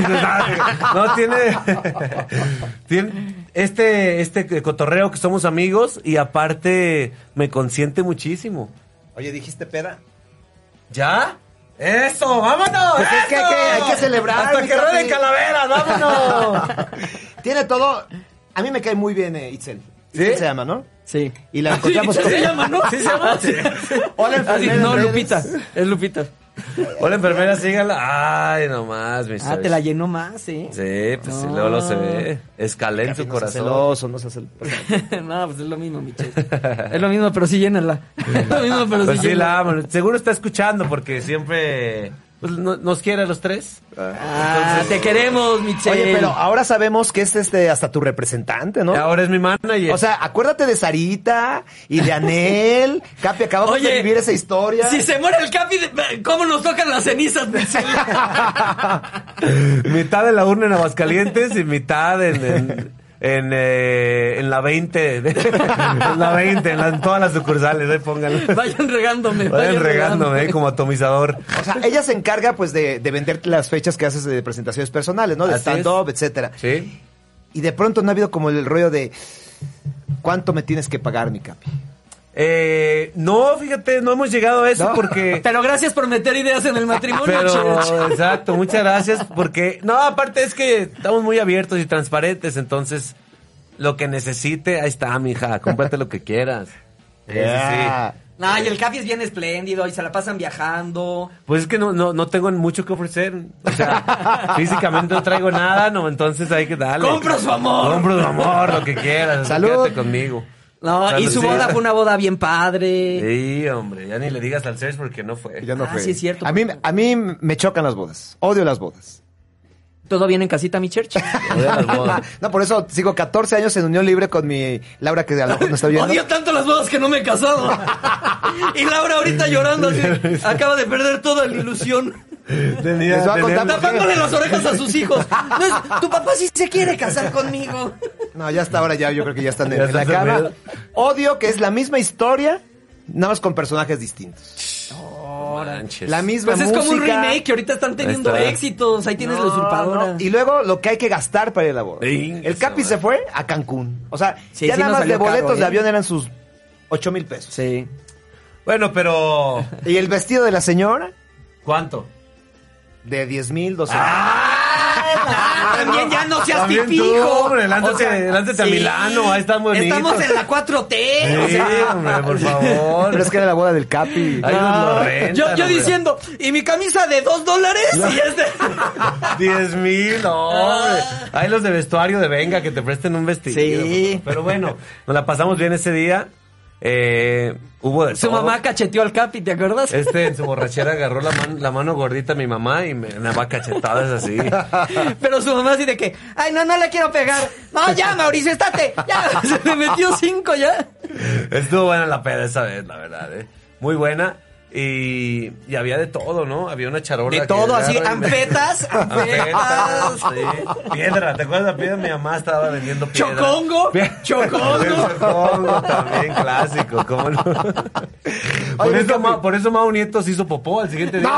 No, tiene. tiene este, este cotorreo que somos amigos y aparte me consiente muchísimo. Oye, dijiste peda. ¿Ya? ¡Eso! ¡Vámonos! Pues es que hay que- hay que celebrar, ¡Hasta que rueden calaveras! ¡Vámonos! Tiene todo. A mí me cae muy bien eh, Itzel. ¿Sí? Itzel se llama, ¿no? Sí. Y la encontramos Sí, con- se llama, ¿no? Sí se llama. Sí. Hola, enfermera no. Lupita, es Lupita. Hola, enfermera, sígala. Ay, nomás, mi Ah, te la llenó más, ¿eh? Sí, pues sí, No. luego lo se ve. Escalé en su corazón. celoso, no seas celoso. no, pues es lo mismo, Michelle. Es lo mismo, pero sí llénala. Es lo mismo, pero Pues sí sí, la amo. Seguro está escuchando porque siempre pues, no- nos quiere a los tres. Ah, te queremos, Michelle. Oye, pero ahora sabemos que es este hasta tu representante, ¿no? Ahora es mi manager. O sea, acuérdate de Sarita y de Anel. Capi, acabamos de vivir esa historia. Si se muere el Capi, ¿cómo nos tocan las cenizas, Michelle? mitad de la urna en Aguascalientes y mitad en, en, en, eh, en la 20. de- en la 20, en, la- en todas las sucursales. Ahí pónganlo. Vayan regándome. Vayan regándome ahí como atomizador. O sea, ella se encarga pues de, de venderte las fechas que haces de presentaciones personales, ¿no? De stand-up, etcétera. ¿Sí? Y de pronto no ha habido como el rollo de ¿cuánto me tienes que pagar, mi capi? Eh, no, fíjate, no hemos llegado a eso No. porque... Pero gracias por meter ideas en el matrimonio, Pero, exacto, muchas gracias, porque, no, aparte es que estamos muy abiertos y transparentes, entonces, lo que necesite, ahí está, mija, cómprate lo que quieras. Sí, sí, sí. No, y el Capi es bien espléndido y se la pasan viajando. Pues es que no, no, no tengo mucho que ofrecer. O sea, físicamente no traigo nada, no, entonces hay que darle. ¡Compro su amor! Compro su amor, lo que quieras. Salud. Quédate conmigo. No, y su sí. boda fue una boda bien padre. Sí, hombre, ya ni le digas al Serge porque no fue. Ya no Ah, fue. sí es cierto. A mí, a mí me chocan las bodas. Odio las bodas. ¿Todo bien en casita, mi church? Odio las bodas. No, por eso sigo 14 años en unión libre con mi Laura, que a lo mejor no está viendo. Odio tanto las bodas que no me he casado. y Laura ahorita llorando así, acaba de perder toda la ilusión. Tenía, Les voy a contar tenía- Tapándole las orejas a sus hijos. No es- tu papá sí se quiere casar conmigo. No, ya está ahora ya, yo creo que ya están en, Ya en la cama. Odio que es la misma historia, nada más con personajes distintos. Manches. La misma Pues es como un remake que ahorita están teniendo Ahí está. éxitos. Ahí tienes la No, usurpadora. no. Y luego lo que hay que gastar para ir a la boda. Sí, El Capi se fue a Cancún. O sea, Sí, ya sí nada más de caro, boletos de ¿eh? avión eran sus 8 mil pesos. Sí. Bueno, pero. Y el vestido de la señora, ¿Cuánto? de 10 mil, 12 Ah, también ya no seas También tú, tipijo. hombre, lánzate- lánzate a Milano, ahí están bonitos. Estamos en la 4T. o Sí, sea, hombre, por favor. Pero es que era la boda del Capi. Ahí nos lo rentan, yo, yo diciendo, ¿y mi camisa de dos dólares? Y este. 10 mil, no, hombre. Hay los de vestuario de venga que te presten un vestido. Sí. Pero bueno, nos la pasamos bien ese día. Eh, hubo de Su todo. mamá cacheteó al Capi, ¿te acuerdas? Este en su borrachera agarró la, man- la mano gordita a mi mamá y me daba cachetadas así. Pero su mamá así de que, ay, no, no le quiero pegar. No, ya, Mauricio, estate. Ya, se le metió cinco ya. Estuvo buena la peda esa vez, la verdad, ¿eh? Muy buena. Y, y había de todo, ¿no? Había una charola. De todo, así, Ampetas, ampetas. sí. Piedra, ¿te acuerdas de la piedra? Mi mamá estaba vendiendo piedra. Chocongo, chocongo. Chocongo también, clásico, ¿cómo no? Por, Oye, eso. Ma- por eso Mau Nieto se hizo popó al siguiente día.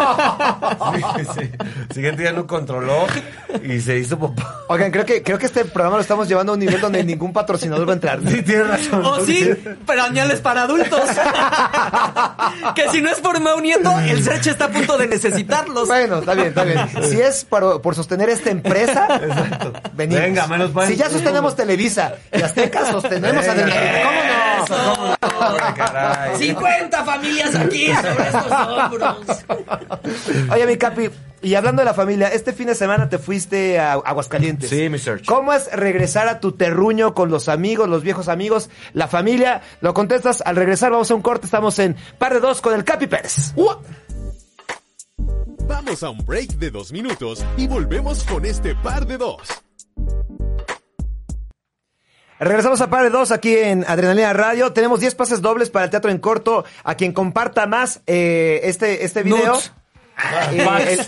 Sí, sí. El siguiente día no controló y se hizo popó. Oigan, creo que, creo que este programa lo estamos llevando a un nivel donde ningún patrocinador va a entrar. Sí, tienes razón. O sí, pañales para adultos. que si no es Nieto, el está a punto de necesitarlos. Bueno, está bien, está bien. Si es por, por sostener esta empresa, venimos. Venga, menos mal. Si ya sostenemos Televisa y Azteca, sostenemos a Venga. Adrenalina. ¿Cómo no? Ay, caray. 50 familias aquí sobre estos hombros. Oye, mi Capi, y hablando de la familia, este fin de semana te fuiste a Aguascalientes. Sí, mi search. ¿Cómo es regresar a tu terruño con los amigos, los viejos amigos, la familia? Lo contestas al regresar, vamos a un corte, estamos en par de dos con el Capi Pérez. ¡Ua! Vamos a un break de dos minutos y volvemos con este par de dos. Regresamos a par de dos aquí en Adrenalina Radio. Tenemos 10 pases dobles para el teatro en corto. A quien comparta más eh, este, este video. Nuts. El-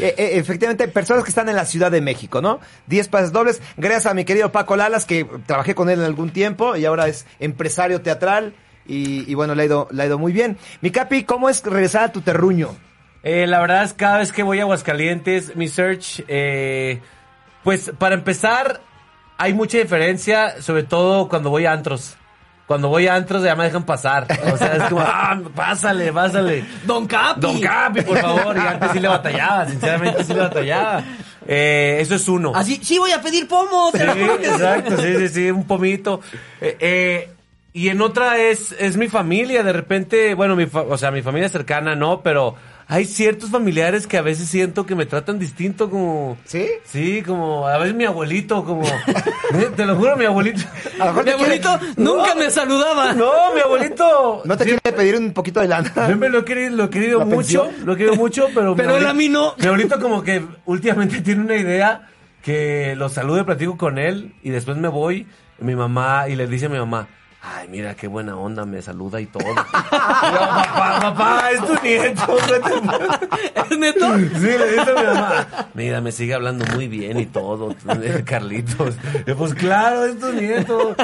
Eh, eh, efectivamente, personas que están en la Ciudad de México, ¿no? 10 pases dobles. Gracias a mi querido Paco Lalas, que trabajé con él en algún tiempo y ahora es empresario teatral. Y, y bueno, le ha, ido, le ha ido muy bien. Mi Capi, ¿cómo es regresar a tu terruño? Eh, la verdad es cada vez que voy a Aguascalientes, mi search, eh, pues para empezar, hay mucha diferencia, sobre todo cuando voy a antros. Cuando voy a antros ya me dejan pasar. O sea, es como, ah, pásale, pásale. Don Capi. Don Capi, por favor. Y antes sí le batallaba, sinceramente sí le batallaba. Eh, eso es uno. Así, sí voy a pedir pomo. sí. exacto, sí, sí, sí, un pomito. Eh, eh, y en otra es, es mi familia, de repente, bueno, mi fa- o sea, mi familia cercana no, pero hay ciertos familiares que a veces siento que me tratan distinto, como... ¿Sí? Sí, como, a veces mi abuelito, como... Eh, Te lo juro, mi abuelito... A lo mejor Mi quiere- abuelito nunca me saludaba. No, mi abuelito... ¿No te quiere pedir un poquito de lana? Siempre lo he querido, lo he querido ¿La mucho, pensión? lo he querido mucho, pero... Pero él a mí no. Mi abuelito como que últimamente tiene una idea que lo salude, platico con él y después me voy, mi mamá, y le dice a mi mamá, ay, mira qué buena onda, me saluda y todo. Papá, papá, es tu nieto. ¿Es neto? Sí, le dice a mi mamá, mira, me sigue hablando muy bien y todo, Carlitos. Y pues claro, es tu nieto.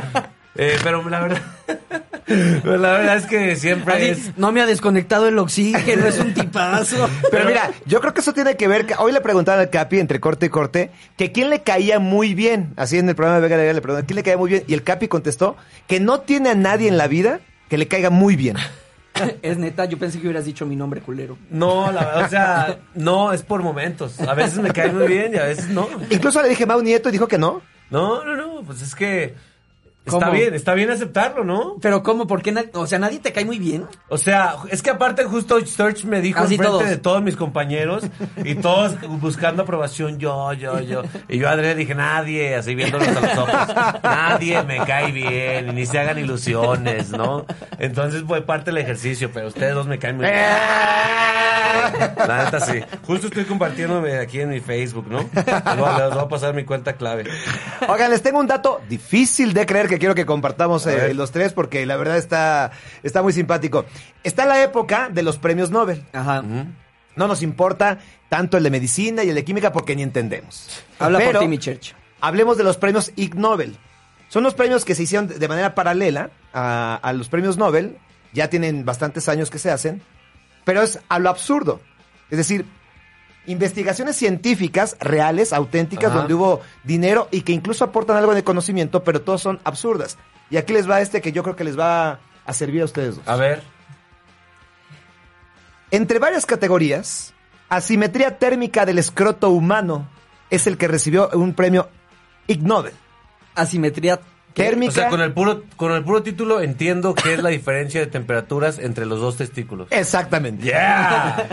Eh, pero la verdad, pero la verdad es que siempre Así, es... no me ha desconectado el oxígeno, es un tipazo. Pero mira, yo creo que eso tiene que ver, que hoy le preguntaban al Capi entre corte y corte, que quién le caía muy bien, así en el programa de Vega de Vega le preguntaban, ¿quién le caía muy bien? Y el Capi contestó que no tiene a nadie en la vida que le caiga muy bien. Es neta, yo pensé que hubieras dicho mi nombre culero. No, la verdad, o sea, no, es por momentos. A veces me cae muy bien y a veces no. Incluso le dije Mau Nieto y dijo que no. No, no, no, pues es que Está bien, está bien aceptarlo, ¿no? Pero ¿cómo? ¿Por qué? O sea, nadie te cae muy bien. O sea, es que aparte justo Search me dijo Así enfrente todos. de todos mis compañeros y todos buscando aprobación, yo, yo, yo. Y yo a Adrián dije, nadie, así viéndolos a los ojos, nadie me cae bien, ni se hagan ilusiones, ¿no? Entonces fue parte del ejercicio, pero ustedes dos me caen muy bien. La neta sí. Justo estoy compartiéndome aquí en mi Facebook, ¿no? Les voy a, les voy a pasar mi cuenta clave. Oigan, les tengo un dato difícil de creer que quiero que compartamos eh, los tres porque la verdad está, está muy simpático. Está la época de los premios Nobel. Ajá. No nos importa tanto el de medicina y el de química porque ni entendemos. Habla Pero por ti, mi church. Hablemos de los premios Ig Nobel. Son los premios que se hicieron de manera paralela a, a los premios Nobel. Ya tienen bastantes años que se hacen. Pero es a lo absurdo. Es decir, investigaciones científicas reales, auténticas, Ajá. donde hubo dinero y que incluso aportan algo de conocimiento, pero todos son absurdas. Y aquí les va este que yo creo que les va a servir a ustedes dos. A ver. Entre varias categorías, asimetría térmica del escroto humano es el que recibió un premio Ig Nobel. Asimetría. Térmica. O sea, con el puro, con el puro título entiendo qué es la diferencia de temperaturas entre los dos testículos. Exactamente. Yeah.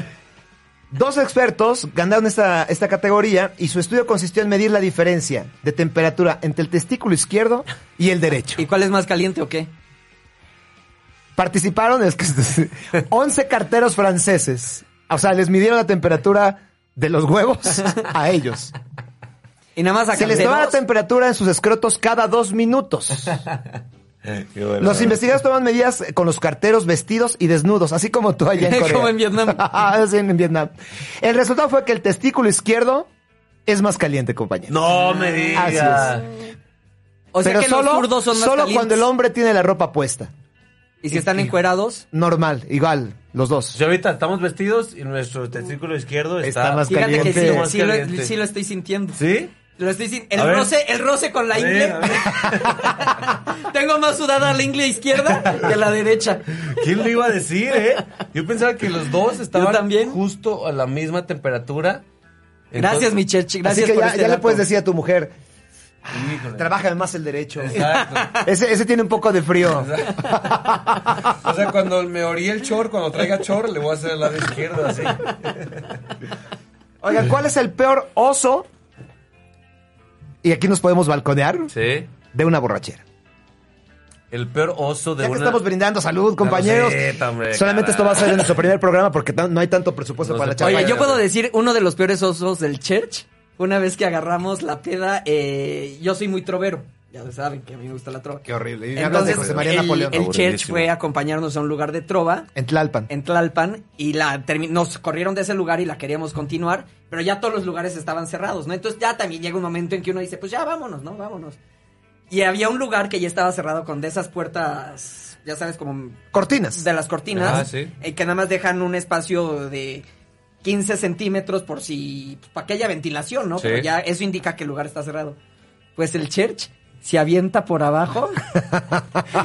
Dos expertos ganaron esta, esta categoría y su estudio consistió en medir la diferencia de temperatura entre el testículo izquierdo y el derecho. ¿Y cuál es más caliente o qué? Participaron es que, 11 carteros franceses. O sea, les midieron la temperatura de los huevos a ellos. Y nada más a Se les toma la temperatura en sus escrotos cada dos minutos. Bueno. Los investigadores toman medidas con los carteros vestidos y desnudos, así como tú allá en Corea. Como en Vietnam. Sí, en Vietnam. El resultado fue que el testículo izquierdo es más caliente, compañero. No me Así digas. es. O sea Pero que solo, los zurdos son más solo calientes. cuando el hombre tiene la ropa puesta. Y si están encuerados, Normal, igual, los O dos. sea, ahorita estamos vestidos y nuestro testículo izquierdo está, Está más fíjate que caliente. sí, Más sí, lo, caliente. sí lo estoy sintiendo. ¿Sí? Lo estoy sin- El A ver. roce, el roce con la A ingle. ver. Tengo más sudada la ingle izquierda que la derecha. ¿Quién lo iba a decir, eh? Yo pensaba que los dos estaban también. justo a la misma temperatura. Gracias, mi Chechi. Gracias Así que por ya, este ya le puedes decir a tu mujer, Híjole. trabaja más el derecho. Exacto. Ese, ese tiene un poco de frío. O sea, cuando me orí el chor, cuando traiga chor, le voy a hacer al lado izquierdo, así. Oigan, ¿cuál es el peor oso? Y aquí nos podemos balconear Sí. de una borrachera. El peor oso de Ya que una... estamos brindando salud, compañeros. receta, hombre, Solamente esto va a ser en nuestro primer programa porque no hay tanto presupuesto No para la charla. Oye, yo puedo decir uno de los peores osos del church. Una vez que agarramos la peda, eh, yo soy muy trovero. Ya saben que a mí me gusta la trova. Qué horrible. Y hablas de Entonces, José María el, Napoleón. el church fue a acompañarnos a un lugar de trova En Tlalpan. en Tlalpan y la nos corrieron de ese lugar y la queríamos continuar, pero ya todos los lugares estaban cerrados, ¿no? Entonces ya también llega un momento en que uno dice, pues ya vámonos, ¿no? Vámonos. Y había un lugar que ya estaba cerrado con de esas puertas, ya sabes, como Cortinas. de las cortinas, Ah, sí. eh, que nada más dejan un espacio de 15 centímetros por si, pues, para que haya ventilación, ¿no? Sí. Pero ya eso indica que el lugar está cerrado. Pues el church se avienta por abajo.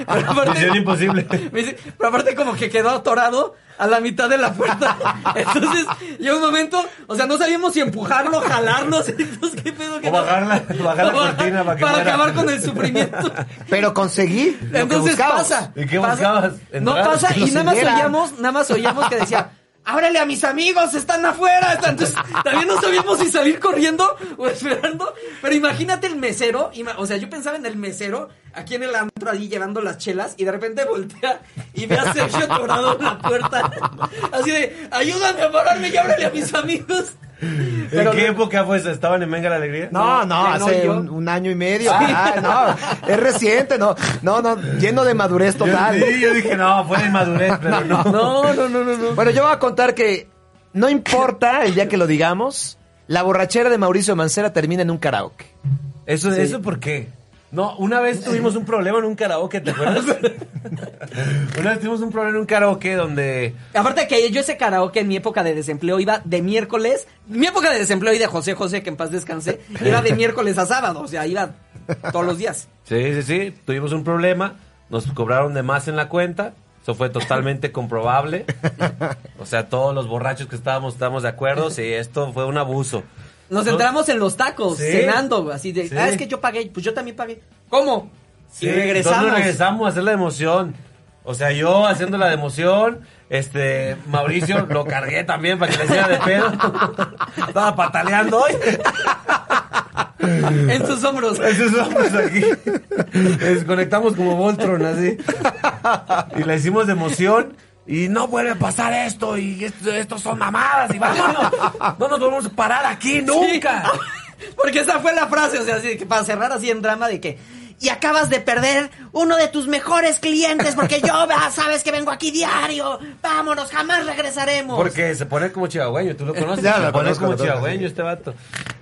Pero aparte- imposible. dice, pero aparte como que quedó atorado a la mitad de la puerta. Entonces, llegó un momento, o sea, no sabíamos si empujarlo, jalarnos. Entonces, ¿qué pedo? ¿Qué O bajarla- bajar la cortina para que acabar con el sufrimiento. Pero conseguí lo que Entonces pasa. ¿Y qué pasa- buscabas? No ¿Entrar? pasa Que y nada más oíamos, nada más oíamos que decía, ábrele a mis amigos, están afuera. Entonces, también no sabíamos si salir corriendo o esperando. Pero imagínate el mesero, o sea, yo pensaba en el mesero aquí en el antro ahí llevando las chelas y de repente voltea y ve a Sergio atorado en la puerta. Así de, ayúdame a pararme y ábrele a mis amigos. ¿En qué época fue esa? ¿Estaban en Venga la Alegría? No, no, no, hace yo. un, un año y medio. Ah, no, es reciente, no, no, no, lleno de madurez Yo, total. sí, yo dije, no, fue de inmadurez, pero no. No, no, no, no, no. Bueno, yo voy a contar que no importa el día que lo digamos, la borrachera de Mauricio Mancera termina en un karaoke. ¿Eso, ¿Eso por qué? No, una vez tuvimos un problema en un karaoke, ¿te acuerdas? una vez tuvimos un problema en un karaoke donde... Aparte que yo ese karaoke en mi época de desempleo iba de miércoles, mi época de desempleo y de José José, que en paz descanse, iba de miércoles a sábado, o sea, iba todos los días. Sí, sí, sí, tuvimos un problema, nos cobraron de más en la cuenta, eso fue totalmente comprobable. O sea, todos los borrachos que estábamos estábamos de acuerdo, sí, esto fue un abuso. Nos No- entramos en los tacos, Sí. cenando, así de, Sí. ah, es que yo pagué, pues yo también pagué. ¿Cómo? y regresamos. Entonces regresamos a hacer la emoción. O sea, yo haciendo la de emoción, este, Mauricio lo cargué también para que le hiciera de pedo. Estaba pataleando hoy. En sus hombros. Esos hombres aquí. Desconectamos como Voltron, así. Y la hicimos de emoción. Y no vuelve a pasar esto. Y esto, esto son mamadas. Y vámonos. No nos vamos a parar aquí nunca. Porque esa fue la frase, o sea, así que para cerrar así en drama de que y acabas de perder uno de tus mejores clientes porque yo ah, sabes que vengo aquí diario. Vámonos, jamás regresaremos. Porque se pone como chihuahueño, tú lo conoces. Ya, se pone como chihuahueño este vato.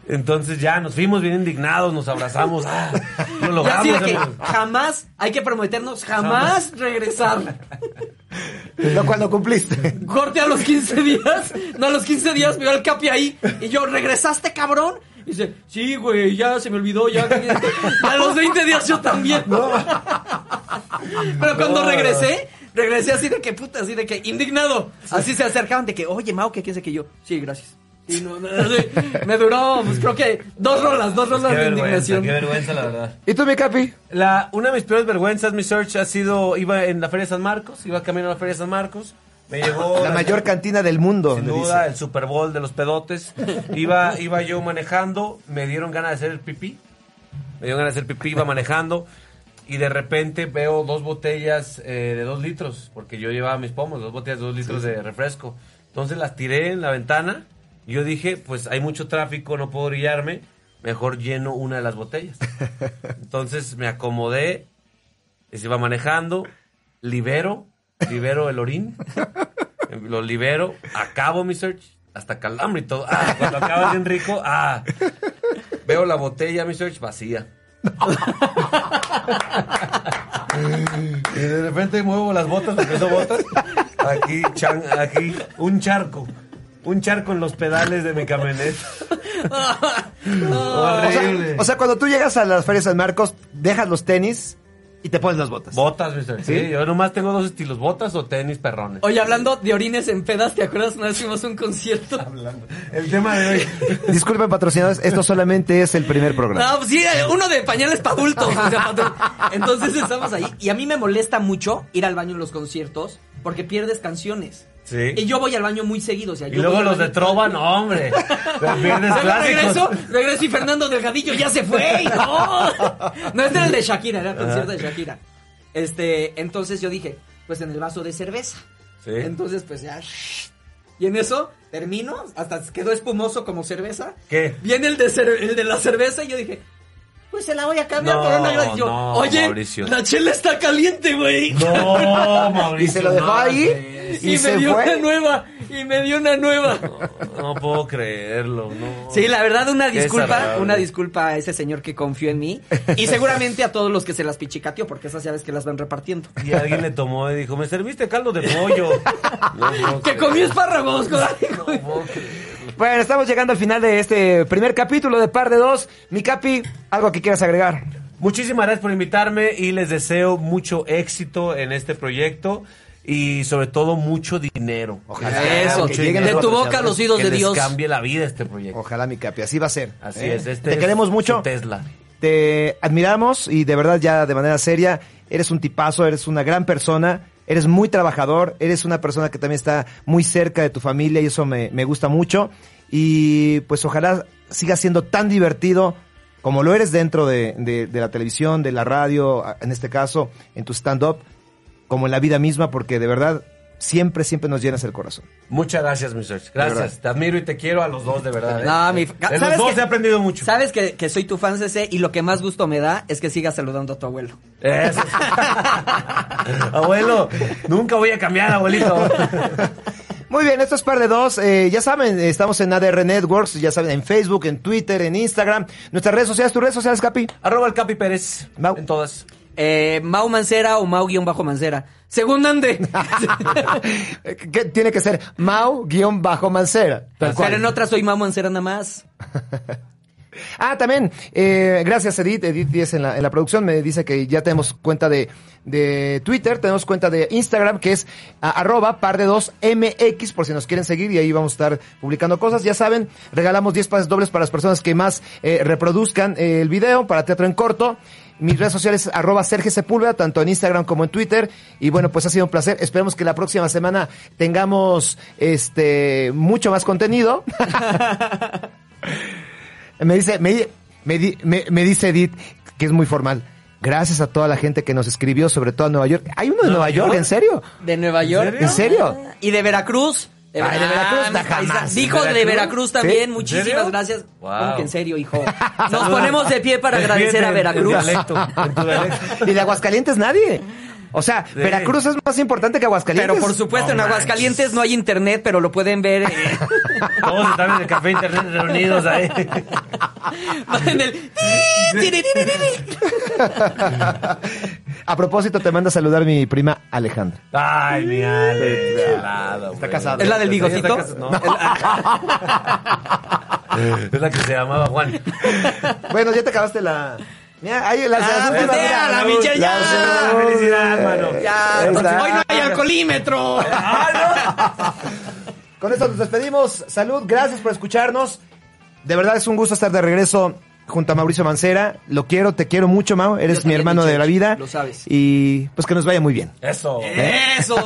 Entonces ya nos fuimos bien indignados, nos abrazamos. Ah, lo logramos. así de que jamás, hay que prometernos jamás regresar. Lo cual no cumpliste. Corte a los 15 días. No, a los 15 días me veo el capi ahí. Y yo, ¿regresaste, cabrón? Y dice, sí, güey, ya se me olvidó, ya. A los 20 días yo también. Pero cuando No. regresé, regresé así de que puta, así de que indignado. Así se acercaban de que, oye, Mau, ¿qué quieres que yo? Sí, gracias. Y no, no, así, me duró, pues creo que dos rolas, dos rolas Qué de indignación. qué vergüenza, la verdad. ¿Y tú, mi capi? La, una de mis peores vergüenzas, mi search, ha sido, iba en la Feria de San Marcos, iba camino a la Feria de San Marcos, me llegó... La mayor cantina del mundo. Sin duda, dice. el Super Bowl de los pedotes. Iba, iba yo manejando, me dieron ganas de hacer el pipí. Me dieron ganas de hacer pipí, iba manejando. Y de repente veo dos botellas eh, de dos litros, porque yo llevaba mis pomos, dos botellas de dos litros de refresco. Entonces las tiré en la ventana. Yo dije, pues hay mucho tráfico, no puedo brillarme. Mejor lleno una de las botellas. Entonces me acomodé, y se iba manejando, libero, libero el orín, lo libero, acabo mi search, hasta calambre y todo. Ah, cuando acaba bien rico, ah, veo la botella, mi search, vacía. y de repente muevo las botas, porque son botas, aquí, chan- aquí, un charco. Un charco en los pedales de mi camioneta. O Horrible. sea, o sea, cuando tú llegas a las ferias de San Marcos, dejas los tenis y te pones las botas. Botas, mister. Sí, yo nomás tengo dos estilos, botas o tenis perrones. Oye, hablando de orines en pedas, ¿te acuerdas? Una vez fuimos a un concierto. El tema de hoy. Disculpen, patrocinadores, esto solamente es el primer programa. No, pues sí, uno de pañales para adultos. o sea, pa' adultos. Entonces estamos ahí. Y a mí me molesta mucho ir al baño en los conciertos porque pierdes canciones. Sí. Y yo voy al baño muy seguido. O sea, Y luego los de Trova, no, hombre. Regreso, regreso y Fernando Delgadillo ya se fue. No, no este era el de Shakira, era el concierto de Shakira. Este, entonces yo dije, pues en el vaso de cerveza. Sí. Entonces, pues ya. Y en eso termino, hasta quedó espumoso como cerveza. ¿Qué? Viene el de, cer- el de la cerveza y yo dije, pues se la voy a cambiar No, por una. Yo, no, oye, Mauricio. la chela está caliente, güey. No, Mauricio. Y se lo dejó no, ahí Y, y me dio fue. una nueva, y me dio una nueva. No puedo creerlo, no. Sí, la verdad, una disculpa, una disculpa a ese señor que confió en mí. Y seguramente a todos los que se las pichicateó, porque esas llaves que las van repartiendo. Y alguien le tomó y dijo, me serviste caldo de pollo. No Que comió espárragos, coraje. No puedo creerlo. Bueno, estamos llegando al final de este primer capítulo de Par de Dos. Mi Capi, ¿algo que quieras agregar? Muchísimas gracias por invitarme y les deseo mucho éxito en este proyecto y sobre todo mucho dinero. Ojalá. Eso, que de lleguen tu boca los oídos de Dios. cambie la vida este proyecto. Ojalá, mi Capi, así va a ser. Así ¿eh? es. Este Te es queremos mucho. Tesla. Te admiramos y de verdad ya de manera seria, eres un tipazo, eres una gran persona, eres muy trabajador, eres una persona que también está muy cerca de tu familia y eso me, me gusta mucho. Y pues ojalá sigas siendo tan divertido como lo eres dentro de, de- de la televisión, de la radio, en este caso, en tu stand-up, como en la vida misma, porque de verdad siempre, siempre nos llenas el corazón. Muchas gracias, mi Serge. Gracias. Te admiro y te quiero a los dos, de verdad. ¿eh? No, mi- De los ¿sabes dos qué? he aprendido mucho. Sabes que, que soy tu fan, CC, y lo que más gusto me da es que sigas saludando a tu abuelo. Eso. Abuelo, nunca voy a cambiar, abuelito. Muy bien, esto es par de dos. Eh, ya saben, estamos en ADR Networks, ya saben, en Facebook, en Twitter, en Instagram. Nuestras redes sociales, tus redes sociales, Capi. Arroba el Capi Pérez. Mau. En todas. Eh, Mau Mancera o Mau-Mancera. Según ande. Eh, que tiene que ser Mau-Mancera. Pero en otra soy Mau Mancera nada más. Ah, también, eh, gracias Edith, Edith Díez en la, en la producción me dice que ya tenemos cuenta de, de Twitter, tenemos cuenta de Instagram que es a- arroba par de dos MX por si nos quieren seguir y ahí vamos a estar publicando cosas. Ya saben, regalamos 10 pases dobles para las personas que más eh, reproduzcan eh, el video para teatro en corto. Mis redes sociales arroba Sergio Sepúlveda, tanto en Instagram como en Twitter. Y bueno, pues ha sido un placer. Esperemos que la próxima semana tengamos este mucho más contenido. Me dice, me, me, di- me- me dice Edith, que es muy formal. Gracias a toda la gente que nos escribió, sobre todo a Nueva York. ¿Hay uno de Nueva York? ¿En serio? De Nueva York. ¿En serio? Y de Veracruz. De Veracruz, Ah, jamás. Dijo de ¿Veracruz? También. ¿Sí? Muchísimas gracias. Wow. ¿Cómo que en serio, hijo? Nos ponemos de pie para agradecer a Veracruz. Y de Aguascalientes nadie. O sea, Veracruz es más importante que Aguascalientes. Pero por supuesto, en Aguascalientes no hay internet, pero lo pueden ver eh, Todos están en el café internet reunidos ahí. en el... A propósito, te manda a saludar mi prima Alejandra. Ay, mi Ale, Está güey. casada. ¿Es la del bigotito? No. Es la que se llamaba Juan. Bueno, ya te acabaste la... Mira, ahí las, Ah, las pues últimas, ya, mira. la Michelle, ya. Las- Felicidad, mano. Ya, hoy no hay alcoholímetro. Con esto nos despedimos. Salud, gracias por escucharnos. De verdad es un gusto estar de regreso junto a Mauricio Mancera. Lo quiero, te quiero mucho, Mau. Eres mi hermano de la vida. lo sabes. Y pues que nos vaya muy bien. Eso. Eso.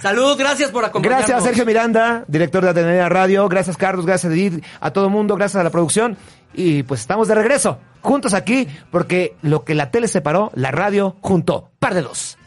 Salud, gracias por acompañarnos. Gracias a Sergio Miranda, director de Atenea Radio. Gracias Carlos, gracias Edith, a todo mundo, gracias a la producción. Y pues estamos de regreso, juntos aquí, porque lo que la tele separó, la radio juntó. Par de dos.